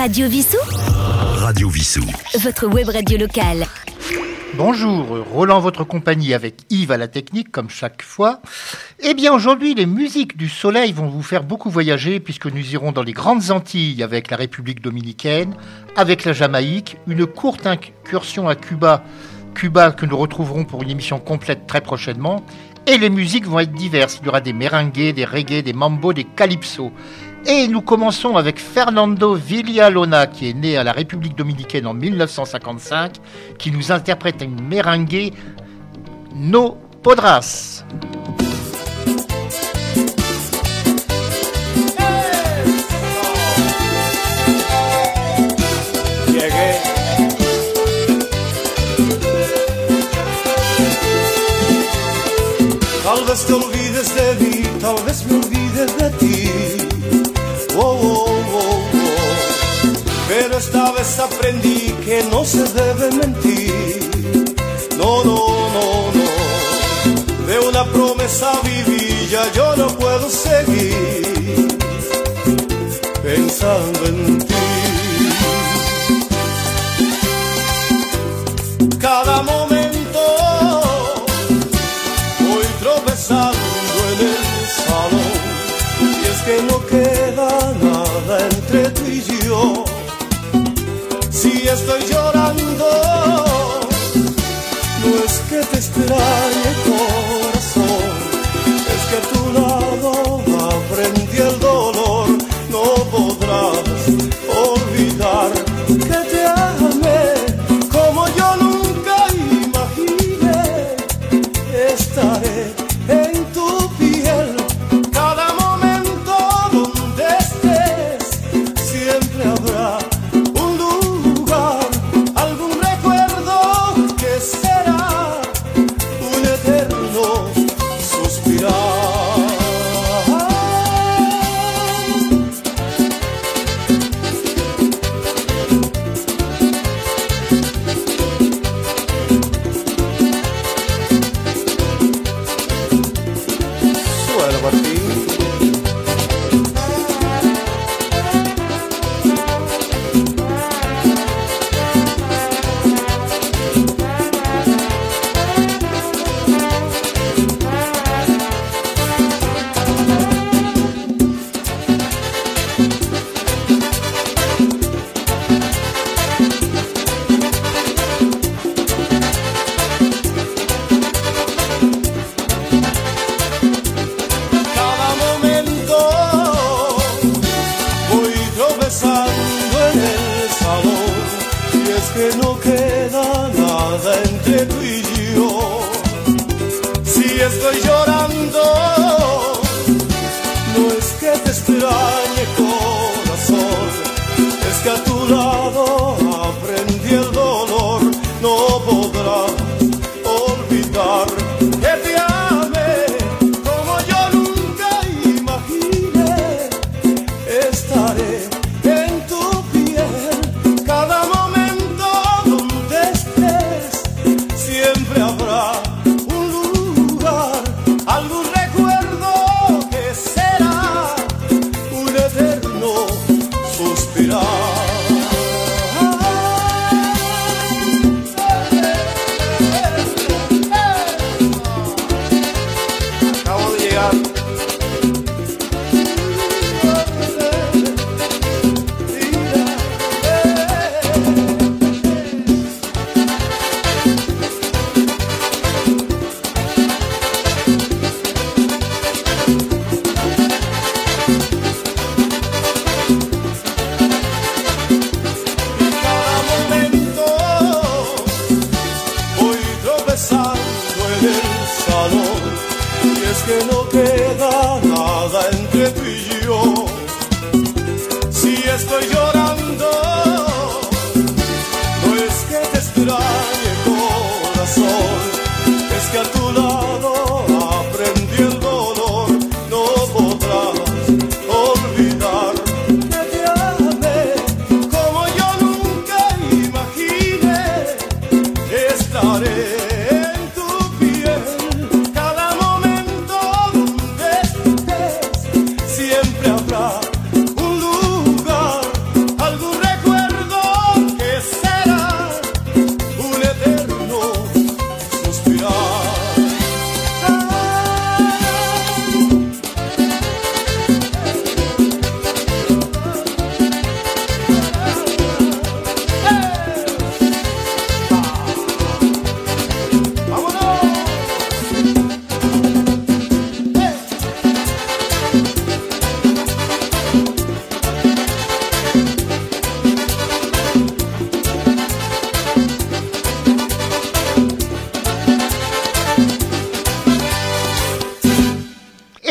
Radio Vissou Radio Vissou. Votre web radio locale. Bonjour, Roland, votre compagnie avec Yves à la technique, comme chaque fois. Eh bien, aujourd'hui, les musiques du soleil vont vous faire beaucoup voyager, puisque nous irons dans les grandes Antilles avec la République dominicaine, avec la Jamaïque, une courte incursion à Cuba, Cuba que nous retrouverons pour une émission complète très prochainement. Et les musiques vont être diverses. Il y aura des merengues, des reggae, des mambo, des calypso. Et nous commençons avec Fernando Villalona, qui est né à la République dominicaine en 1955, qui nous interprète une merengue No Podras. Esta vez aprendí que no se debe mentir. No, no, no, no. De una promesa viví, ya yo no puedo seguir pensando en ti. Cada momento Estoy llorando, no es que te extrañe corazón, es que a tu lado aprendí el dolor, no podrás olvidar que te amé como yo nunca imaginé. Estaré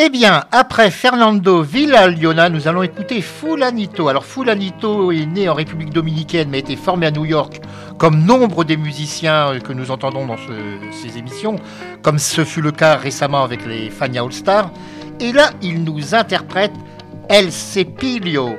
Eh bien, après Fernando Villaliona, nous allons écouter Fulanito. Alors, Fulanito est né en République dominicaine, mais a été formé à New York, comme nombre des musiciens que nous entendons dans ce- ces émissions, comme ce fut le cas récemment avec les Fania All Stars. Et là, il nous interprète El Cepillo.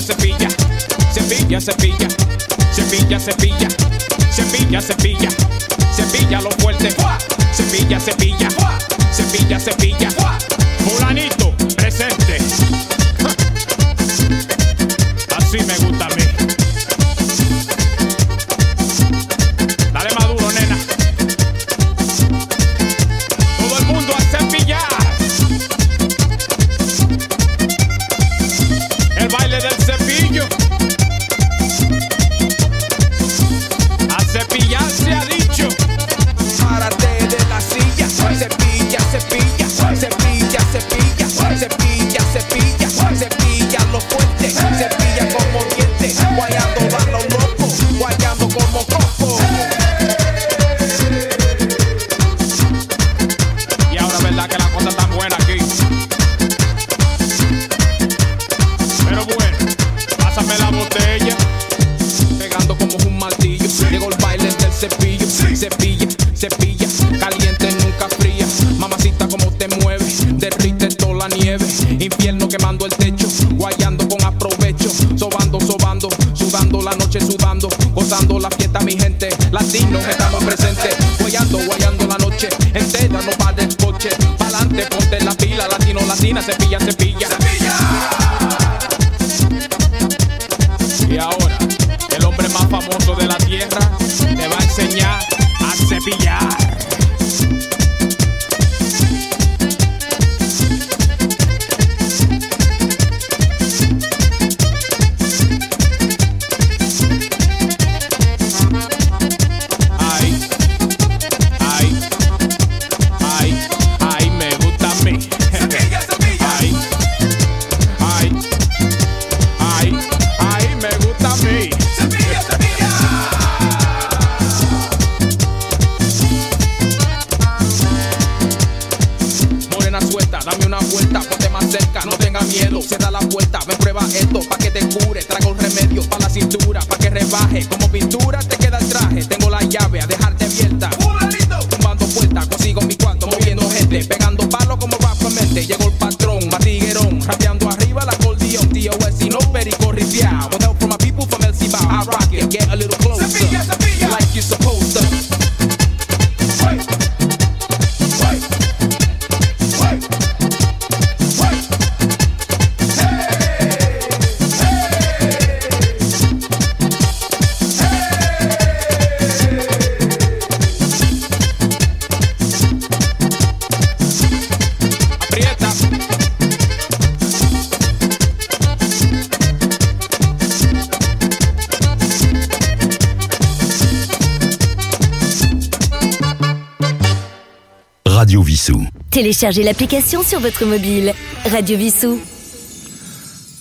Cepilla, cepilla, cepilla, cepilla, cepilla, cepilla, cepilla, cepilla, cepilla lo fuerte. Cepilla, cepilla, cepilla, cepilla. vecino. Téléchargez l'application sur votre mobile. Radio Vissou.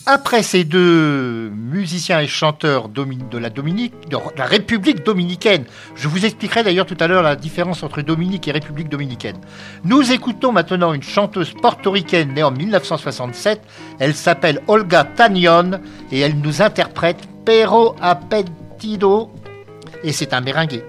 Après ces deux musiciens et chanteurs de la, Dominique, de la République dominicaine, je vous expliquerai d'ailleurs tout à l'heure la différence entre Dominique et République dominicaine. Nous écoutons maintenant une chanteuse portoricaine née en 1967. Elle s'appelle Olga Tanion et elle nous interprète Pero Appetido et c'est un méringué.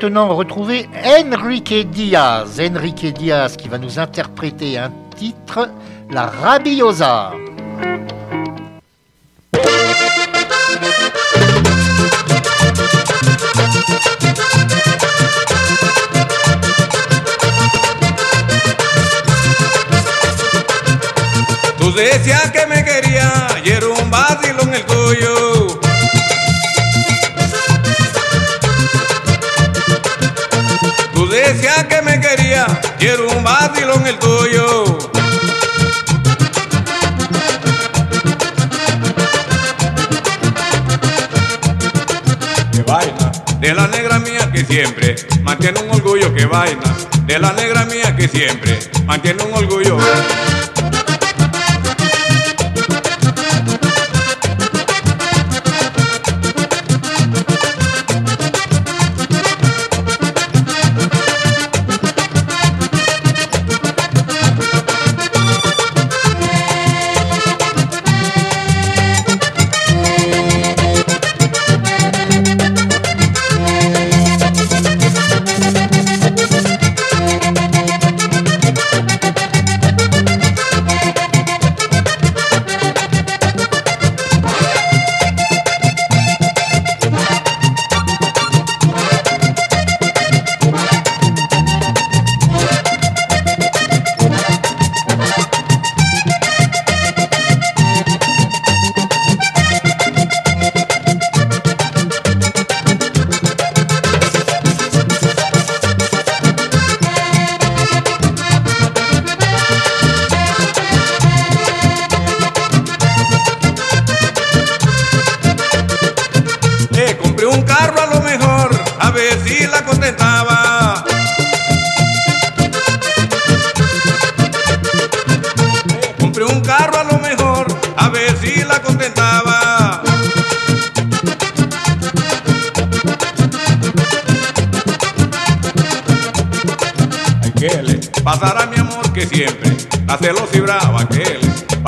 Maintenant retrouver Enrique Diaz. Enrique Diaz qui va nous interpréter un titre, La Rabiosa. Vacilón el tuyo. Que vaina de la negra mía que siempre mantiene un orgullo. Que vaina de la negra mía que siempre mantiene un orgullo.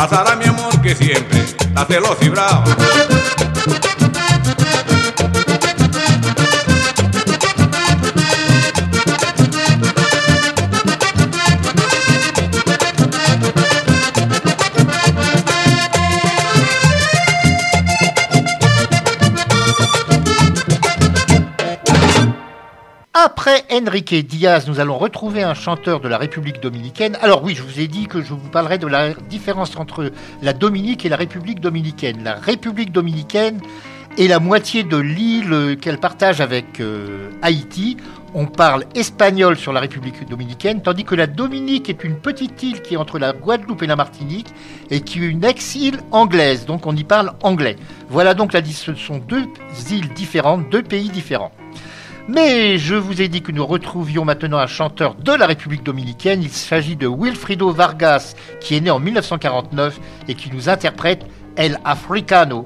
Pasará mi amor que siempre, la celosa y brava. Enrique Diaz, nous allons retrouver un chanteur de la République dominicaine. Alors oui, je vous ai dit que je vous parlerai de la différence entre la Dominique et la République dominicaine. La République dominicaine est la moitié de l'île qu'elle partage avec euh, Haïti. On parle espagnol sur la République dominicaine, tandis que la Dominique est une petite île qui est entre la Guadeloupe et la Martinique et qui est une ex-île anglaise, donc on y parle anglais. Voilà donc la, ce sont deux îles différentes, deux pays différents. Mais je vous ai dit que nous retrouvions maintenant un chanteur de la République dominicaine. Il s'agit de Wilfrido Vargas, qui est né en 1949 et qui nous interprète El Africano.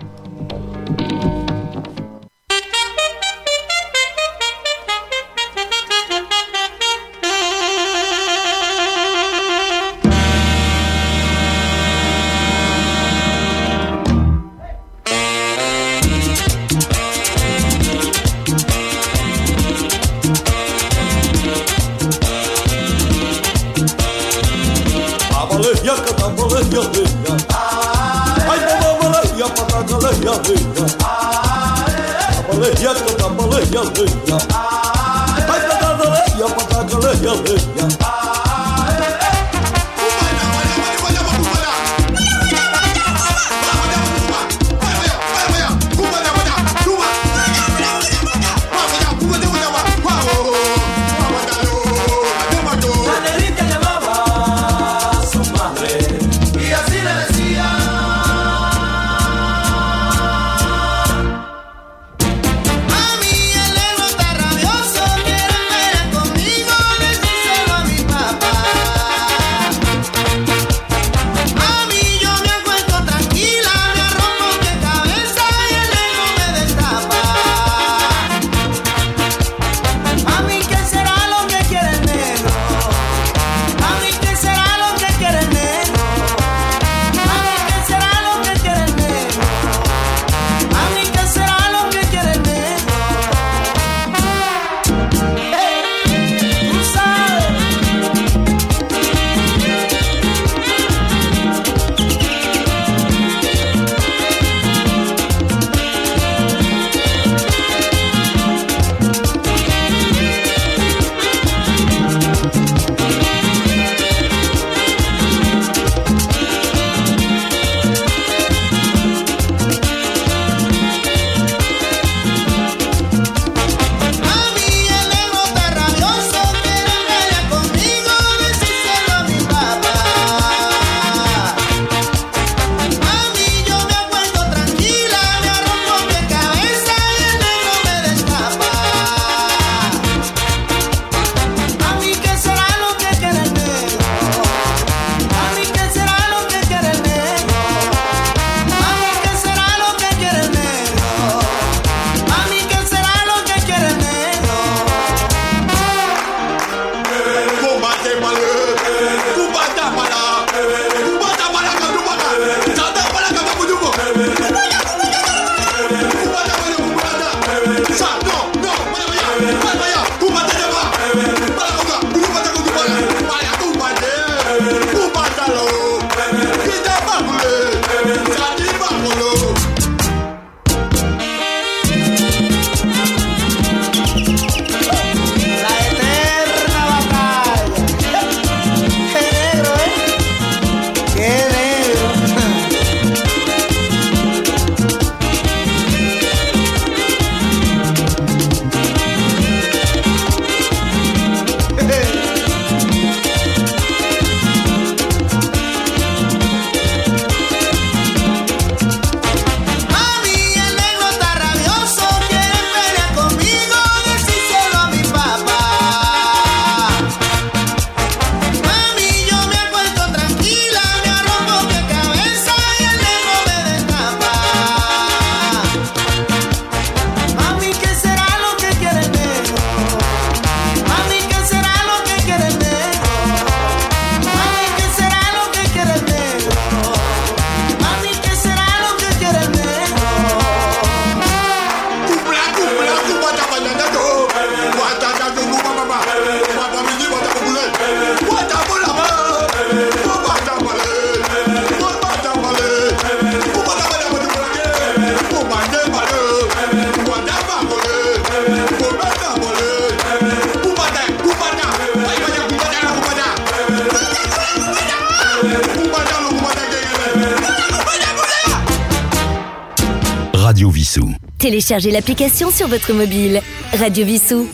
Téléchargez l'application sur votre mobile. Radio Vissou.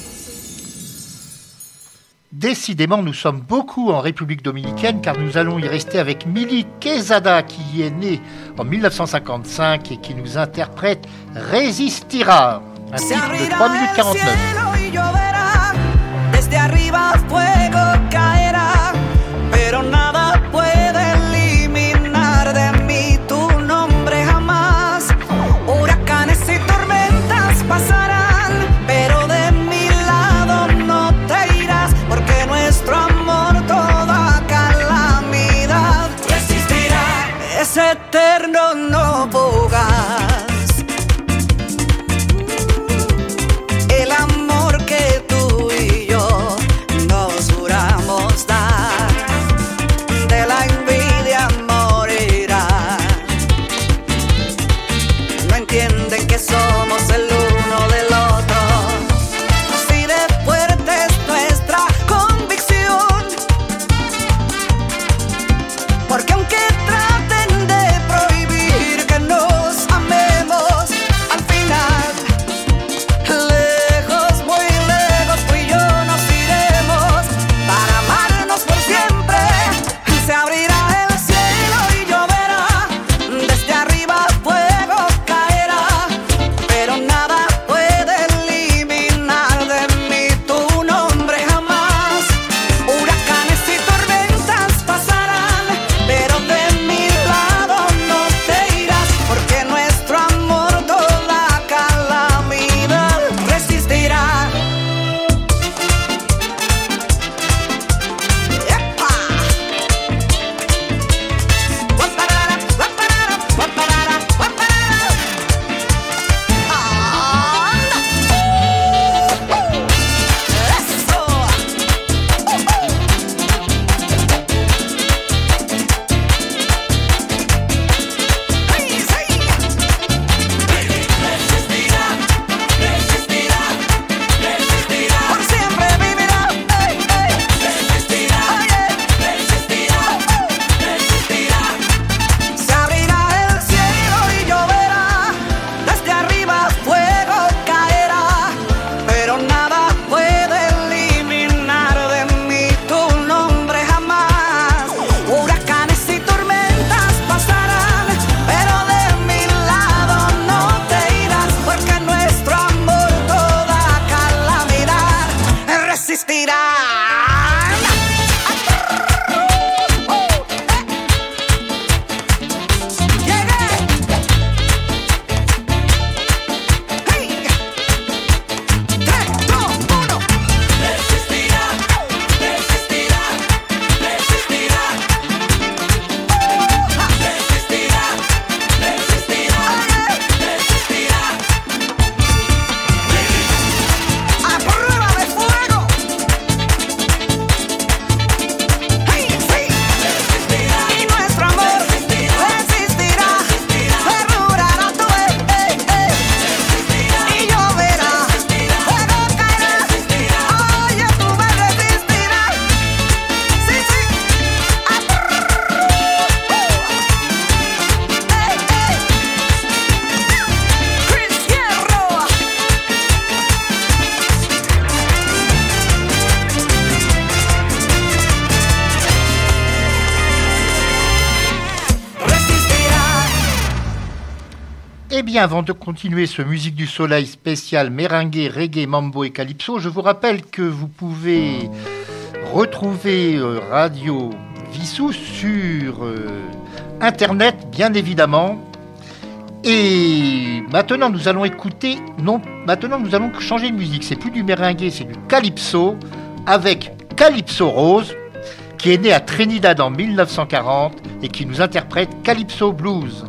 Décidément, nous sommes beaucoup en République dominicaine car nous allons y rester avec Milly Quezada qui y est née en 1955 et qui nous interprète Résistira, un titre de 3 minutes 49. avant de continuer ce Musique du Soleil spécial Merengue, Reggae, Mambo et Calypso, je vous rappelle que vous pouvez retrouver euh, Radio Vissou sur euh, Internet, bien évidemment. Et maintenant, nous allons écouter. Non, maintenant, nous allons changer de musique. C'est plus du merengue, c'est du calypso avec Calypso Rose, qui est né à Trinidad en 1940 et qui nous interprète Calypso Blues.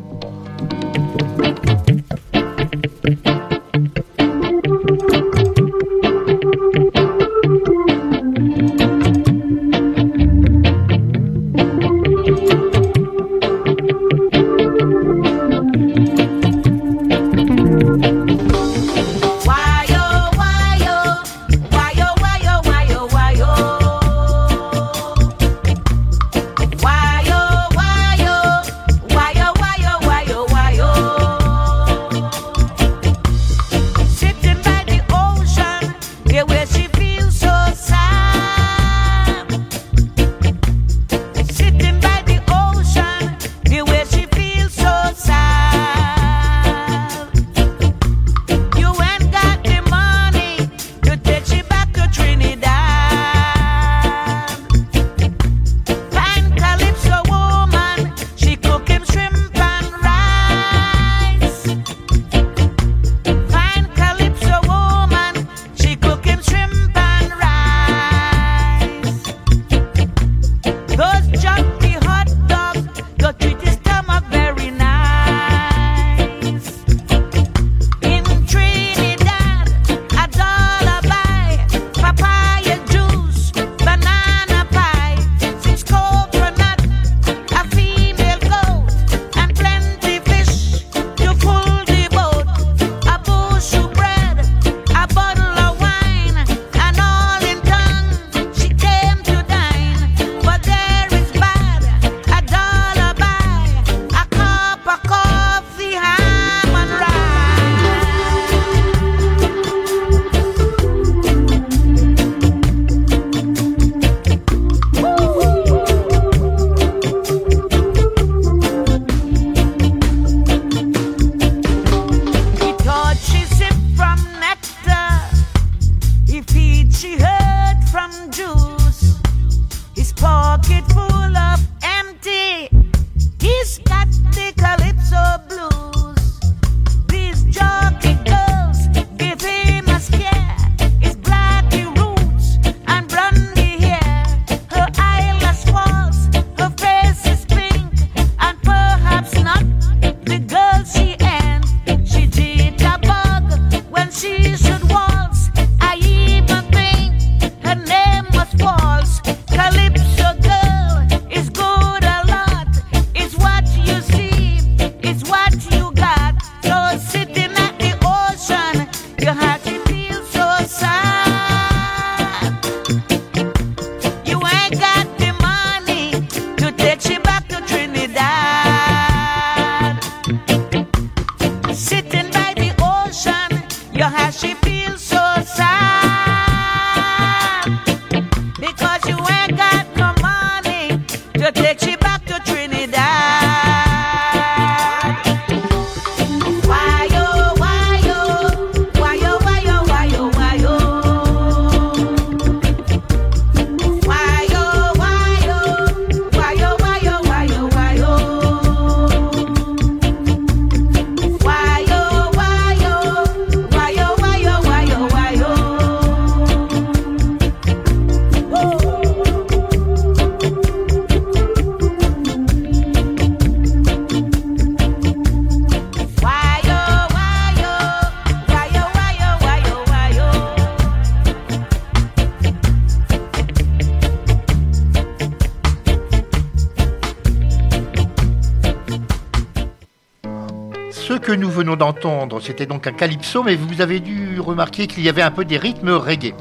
que nous venons d'entendre, c'était donc un calypso, mais vous avez dû remarquer qu'il y avait un peu des rythmes reggae.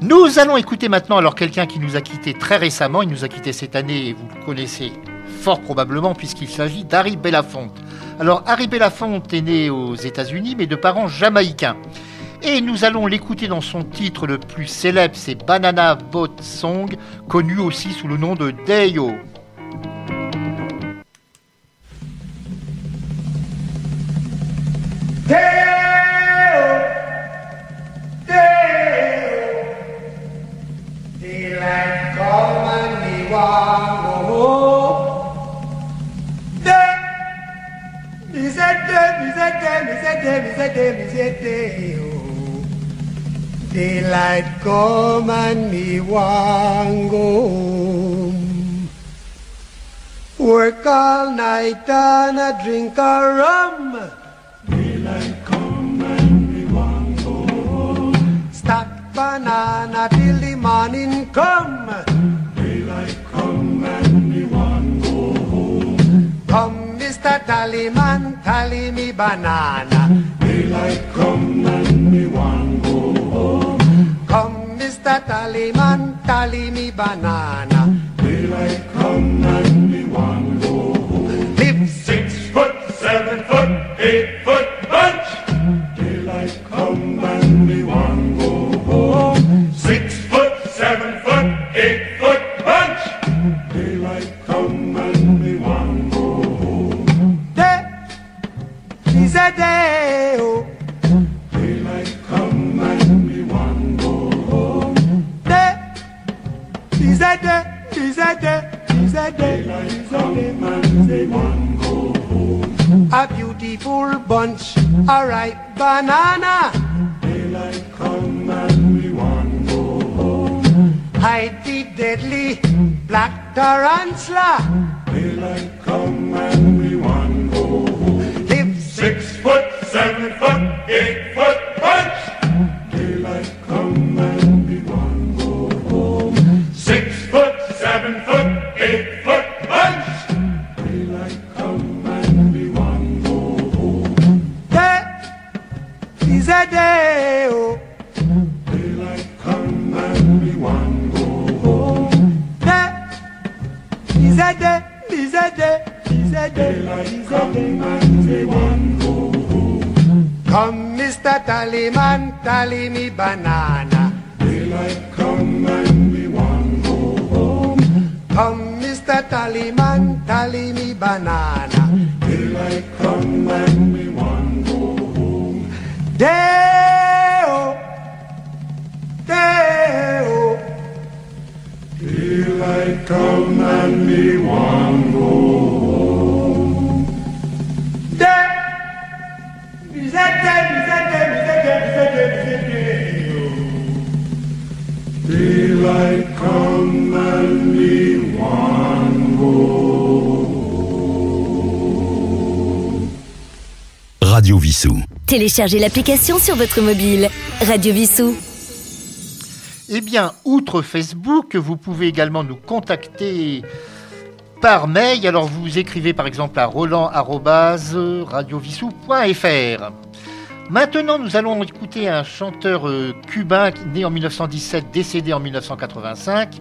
Nous allons écouter maintenant alors quelqu'un qui nous a quittés très récemment, il nous a quittés cette année et vous le connaissez fort probablement puisqu'il s'agit d'Harry Belafonte. Alors Harry Belafonte est né aux États-Unis mais de parents jamaïcains. Et nous allons l'écouter dans son titre le plus célèbre, c'est Banana Boat Song, connu aussi sous le nom de Dayo. Daylight come and me want go home. Work all night and a drink a rum. Daylight come and me want go home. Stack banana till the morning come. tally man, tally me banana. Daylight come and me one go home. Come, Mr. Tally man, tally me banana. Daylight come and me one go home. Live six foot, seven foot, eight foot. banana. Téléchargez l'application sur votre mobile. Radio Vissou. Eh bien, outre Facebook, vous pouvez également nous contacter par mail. Alors, vous écrivez par exemple à roland.radiovissou.fr. Maintenant, nous allons écouter un chanteur euh, cubain né en 1917, décédé en 1985,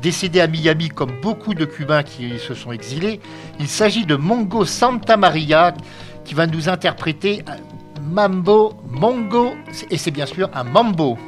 décédé à Miami comme beaucoup de Cubains qui se sont exilés. Il s'agit de Mongo Santa Maria qui va nous interpréter Mambo Mongo, et c'est bien sûr un mambo.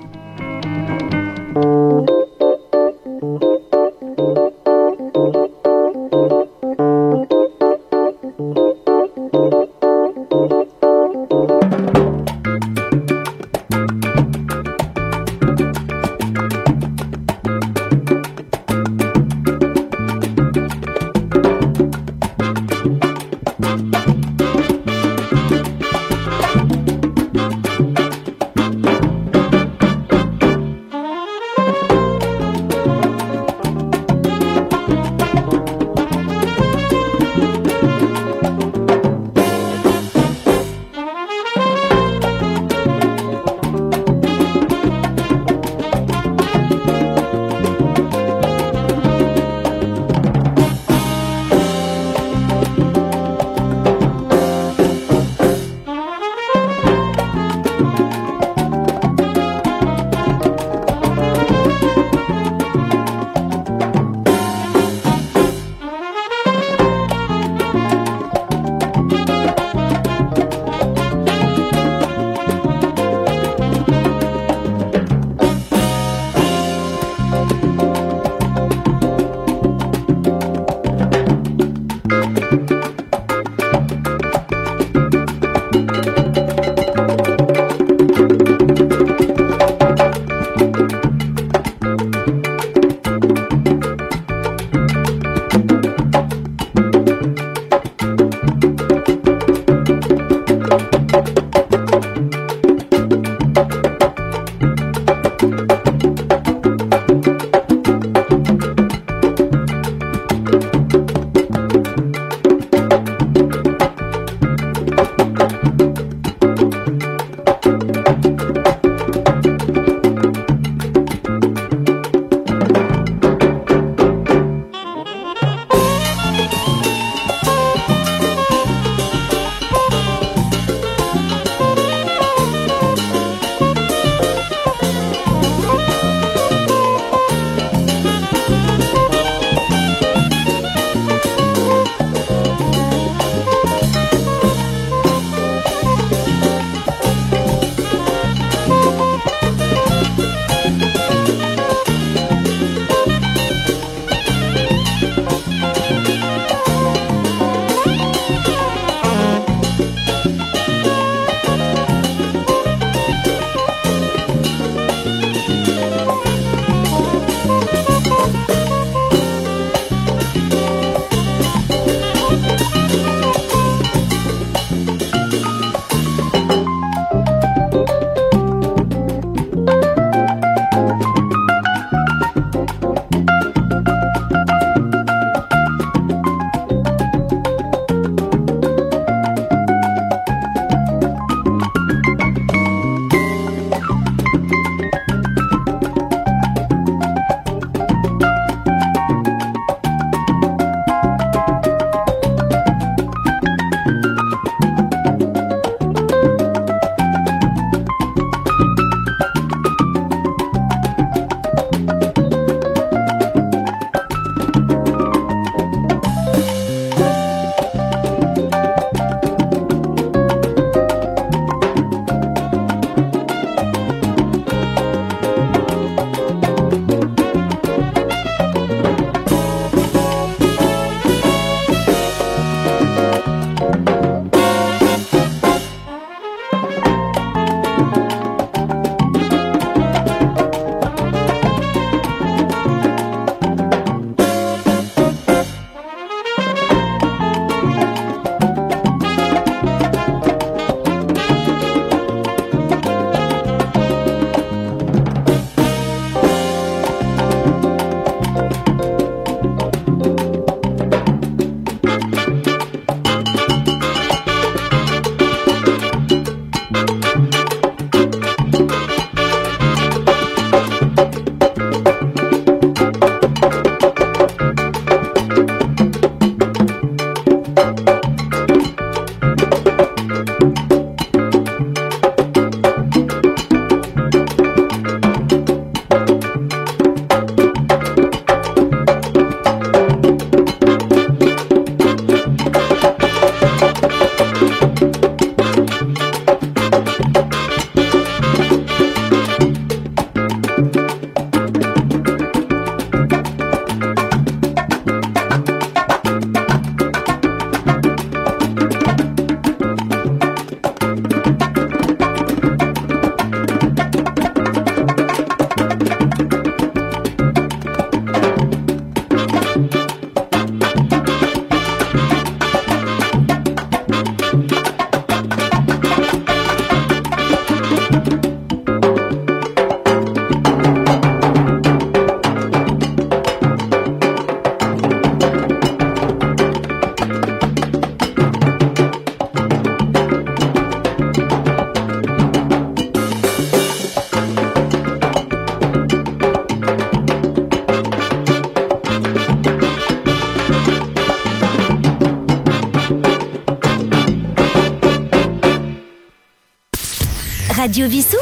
Radio Vissou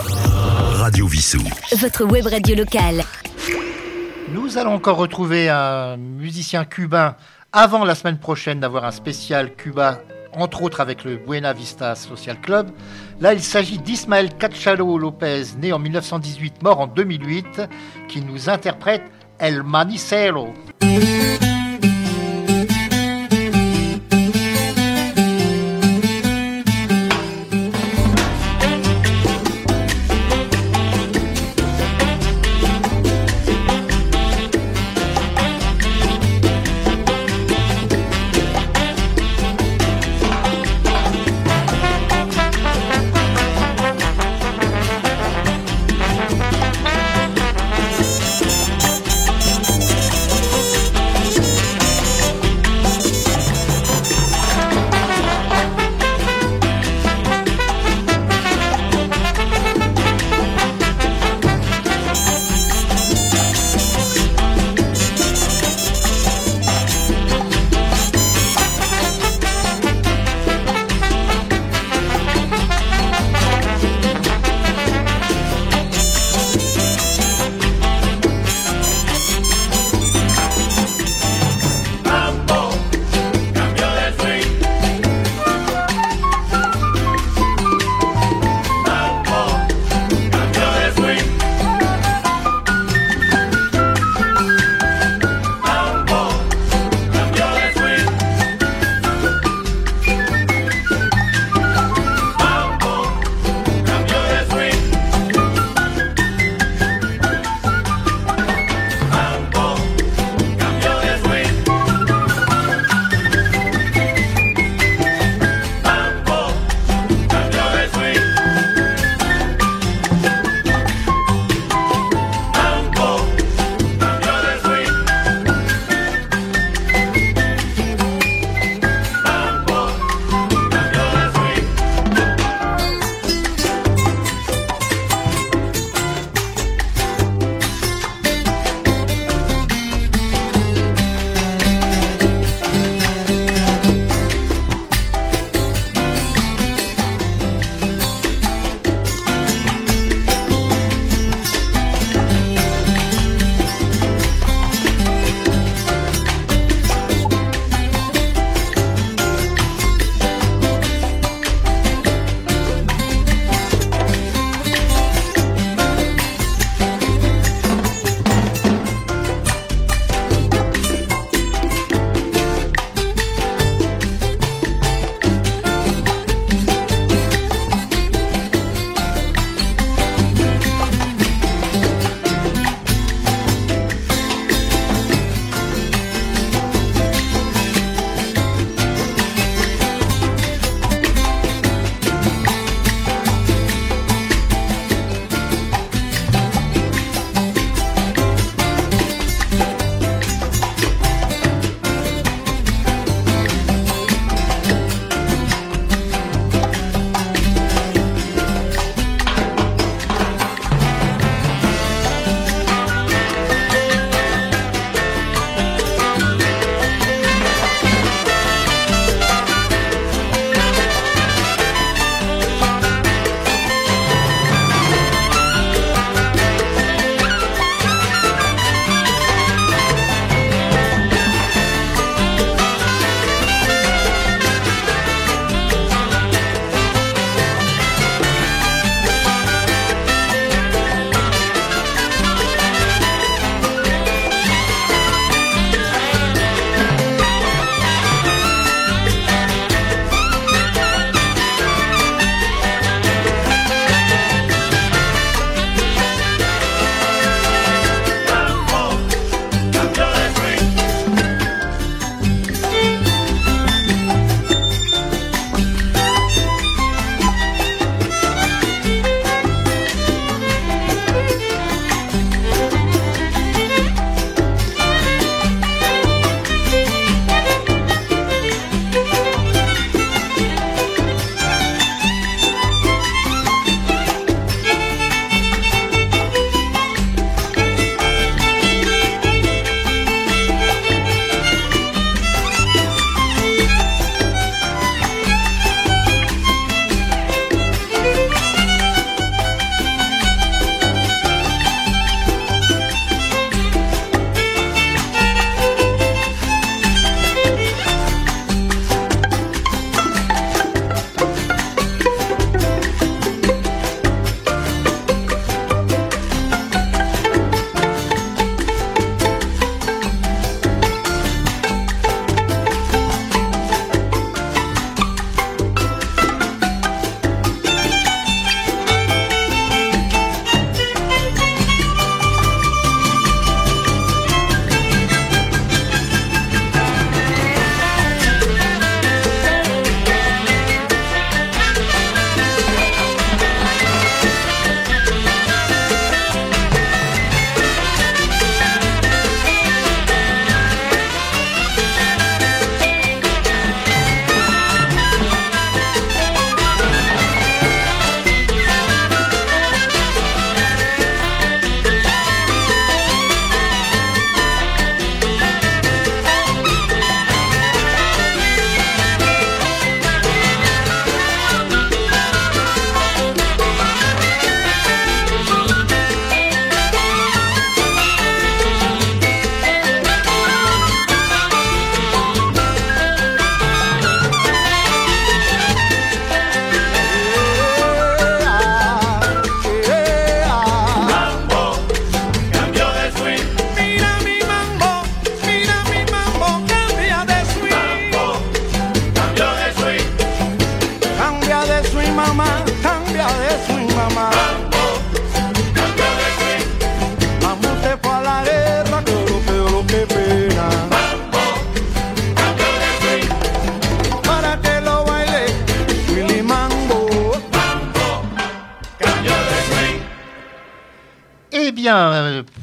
Radio Vissou. Votre web radio locale. Nous allons encore retrouver un musicien cubain avant la semaine prochaine d'avoir un spécial Cuba, entre autres avec le Buena Vista Social Club. Là, il s'agit d'Ismaël Cachalo Lopez, né en 1918, mort en 2008, qui nous interprète El Manicero.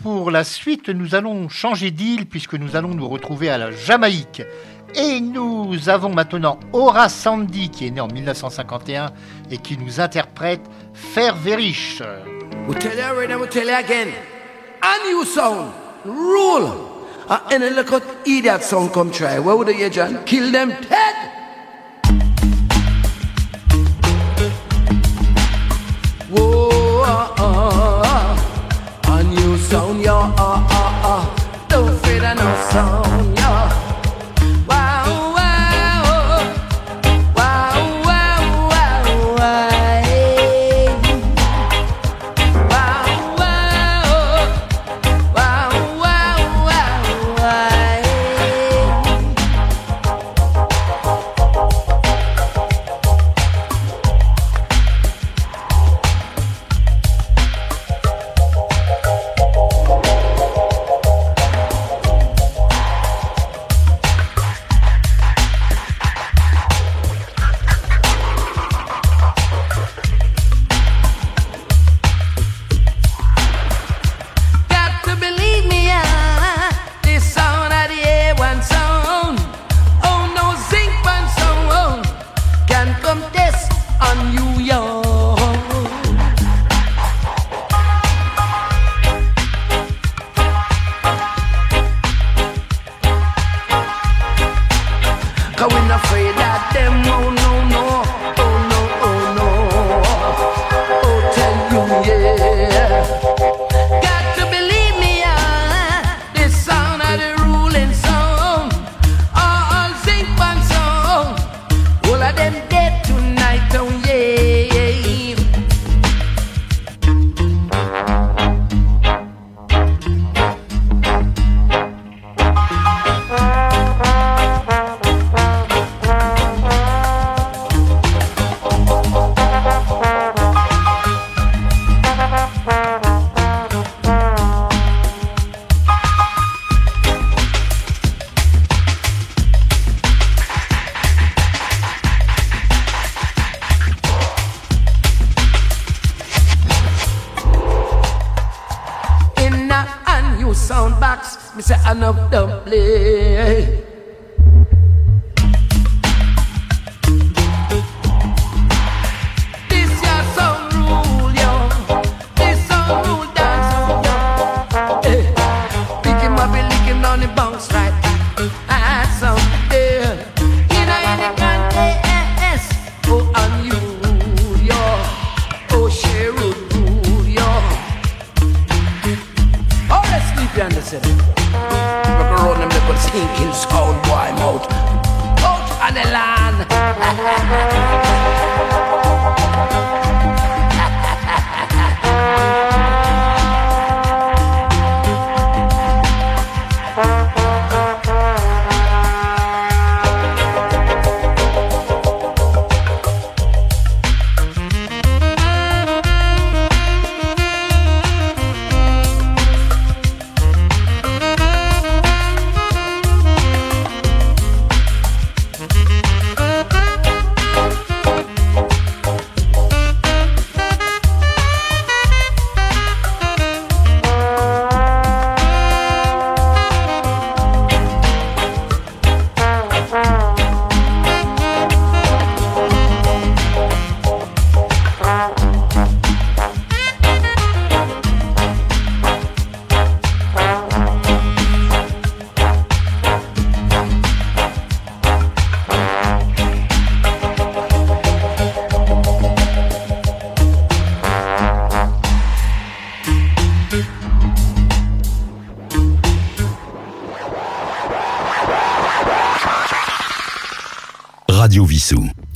Pour la suite, nous allons changer d'île puisque nous allons nous retrouver à la Jamaïque. Et nous avons maintenant Aura Sandy qui est née en 1951 et qui nous interprète Faire Verish. We tell you already, tell you again. Rule. Idiot come try. What would? Kill them dead. A new sound, yeah, uh, uh, uh. Don't fear of no sound,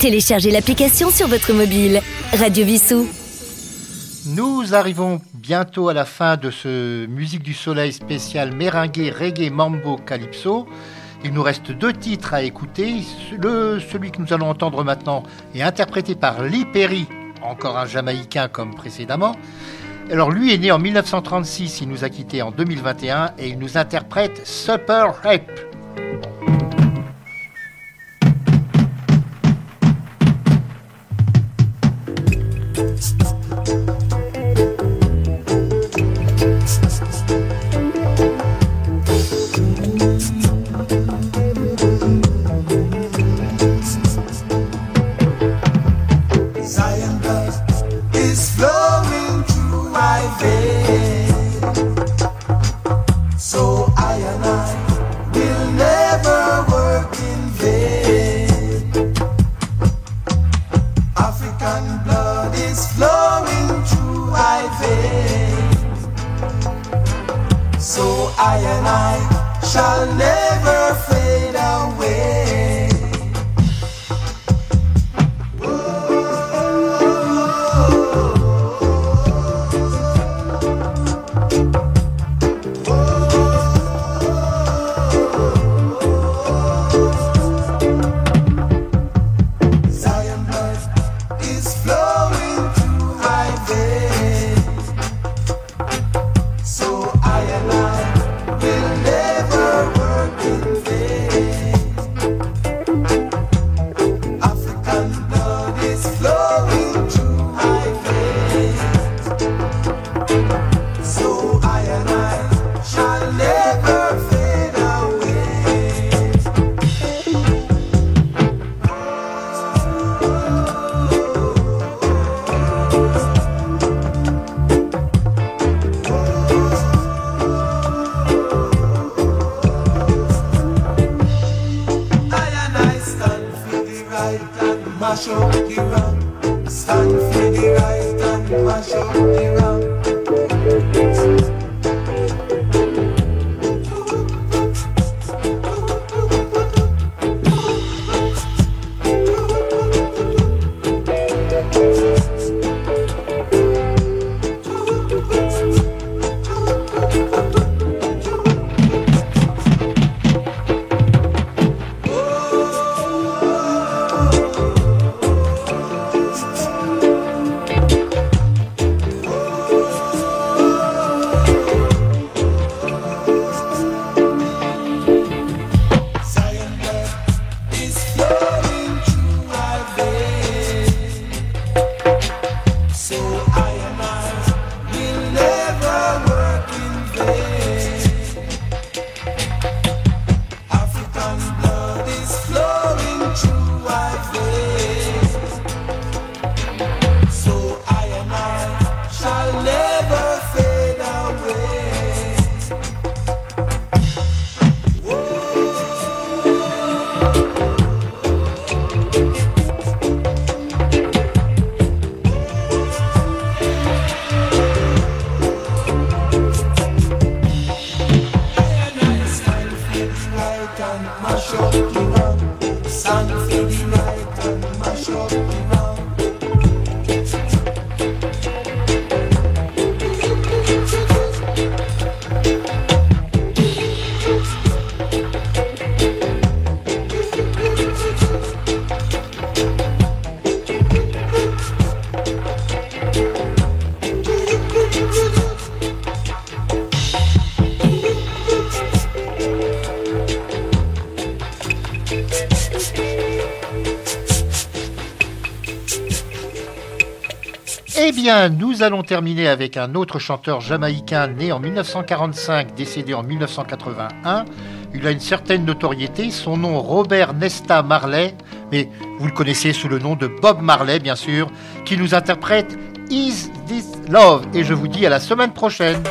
Téléchargez l'application sur votre mobile. Radio Vissou. Nous arrivons bientôt à la fin de ce Musique du Soleil spécial Merengue, Reggae, Mambo, Calypso. Il nous reste deux titres à écouter. Le, celui que nous allons entendre maintenant est interprété par Lee Perry, encore un Jamaïcain comme précédemment. Alors lui est né en 1936, il nous a quittés en 2021 et il nous interprète Super Rape. African blood is flowing through my veins. So I and I shall never fade away. nous allons terminer avec un autre chanteur jamaïcain né en 1945, décédé en 1981. Il a une certaine notoriété, son nom Robert Nesta Marley, mais vous le connaissez sous le nom de Bob Marley bien sûr, qui nous interprète Is This Love. Et je vous dis à la semaine prochaine.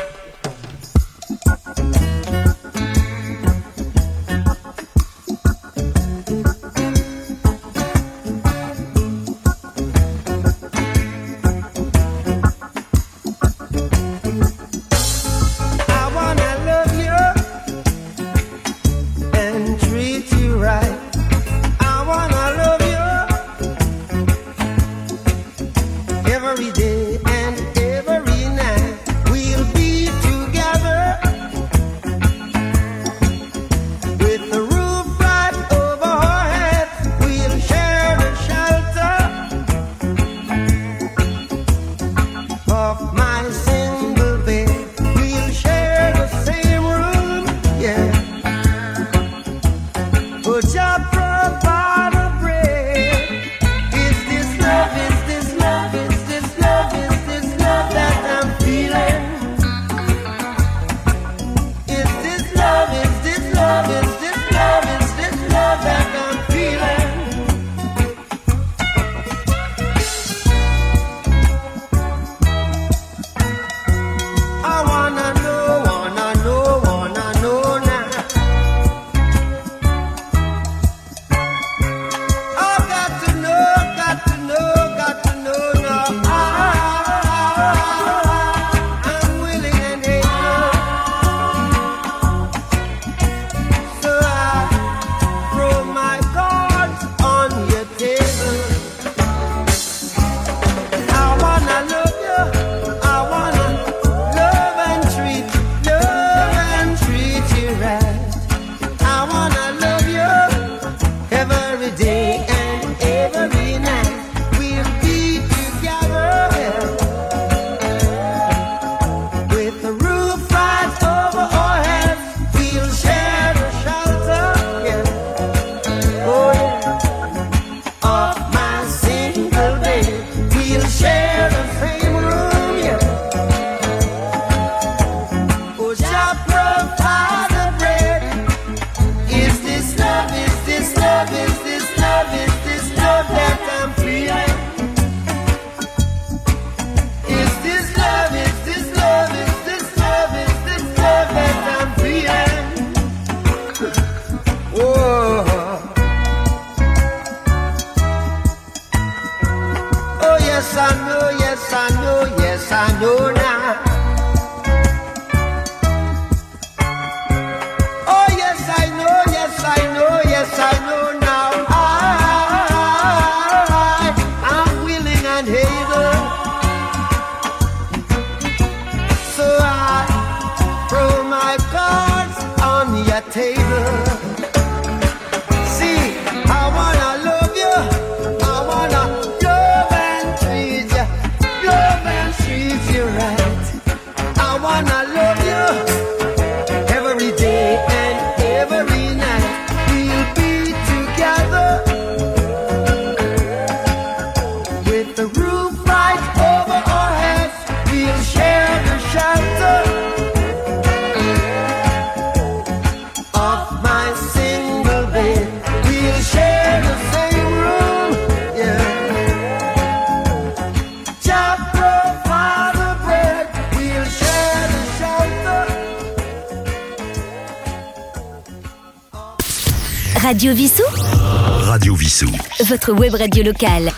Web radio locale.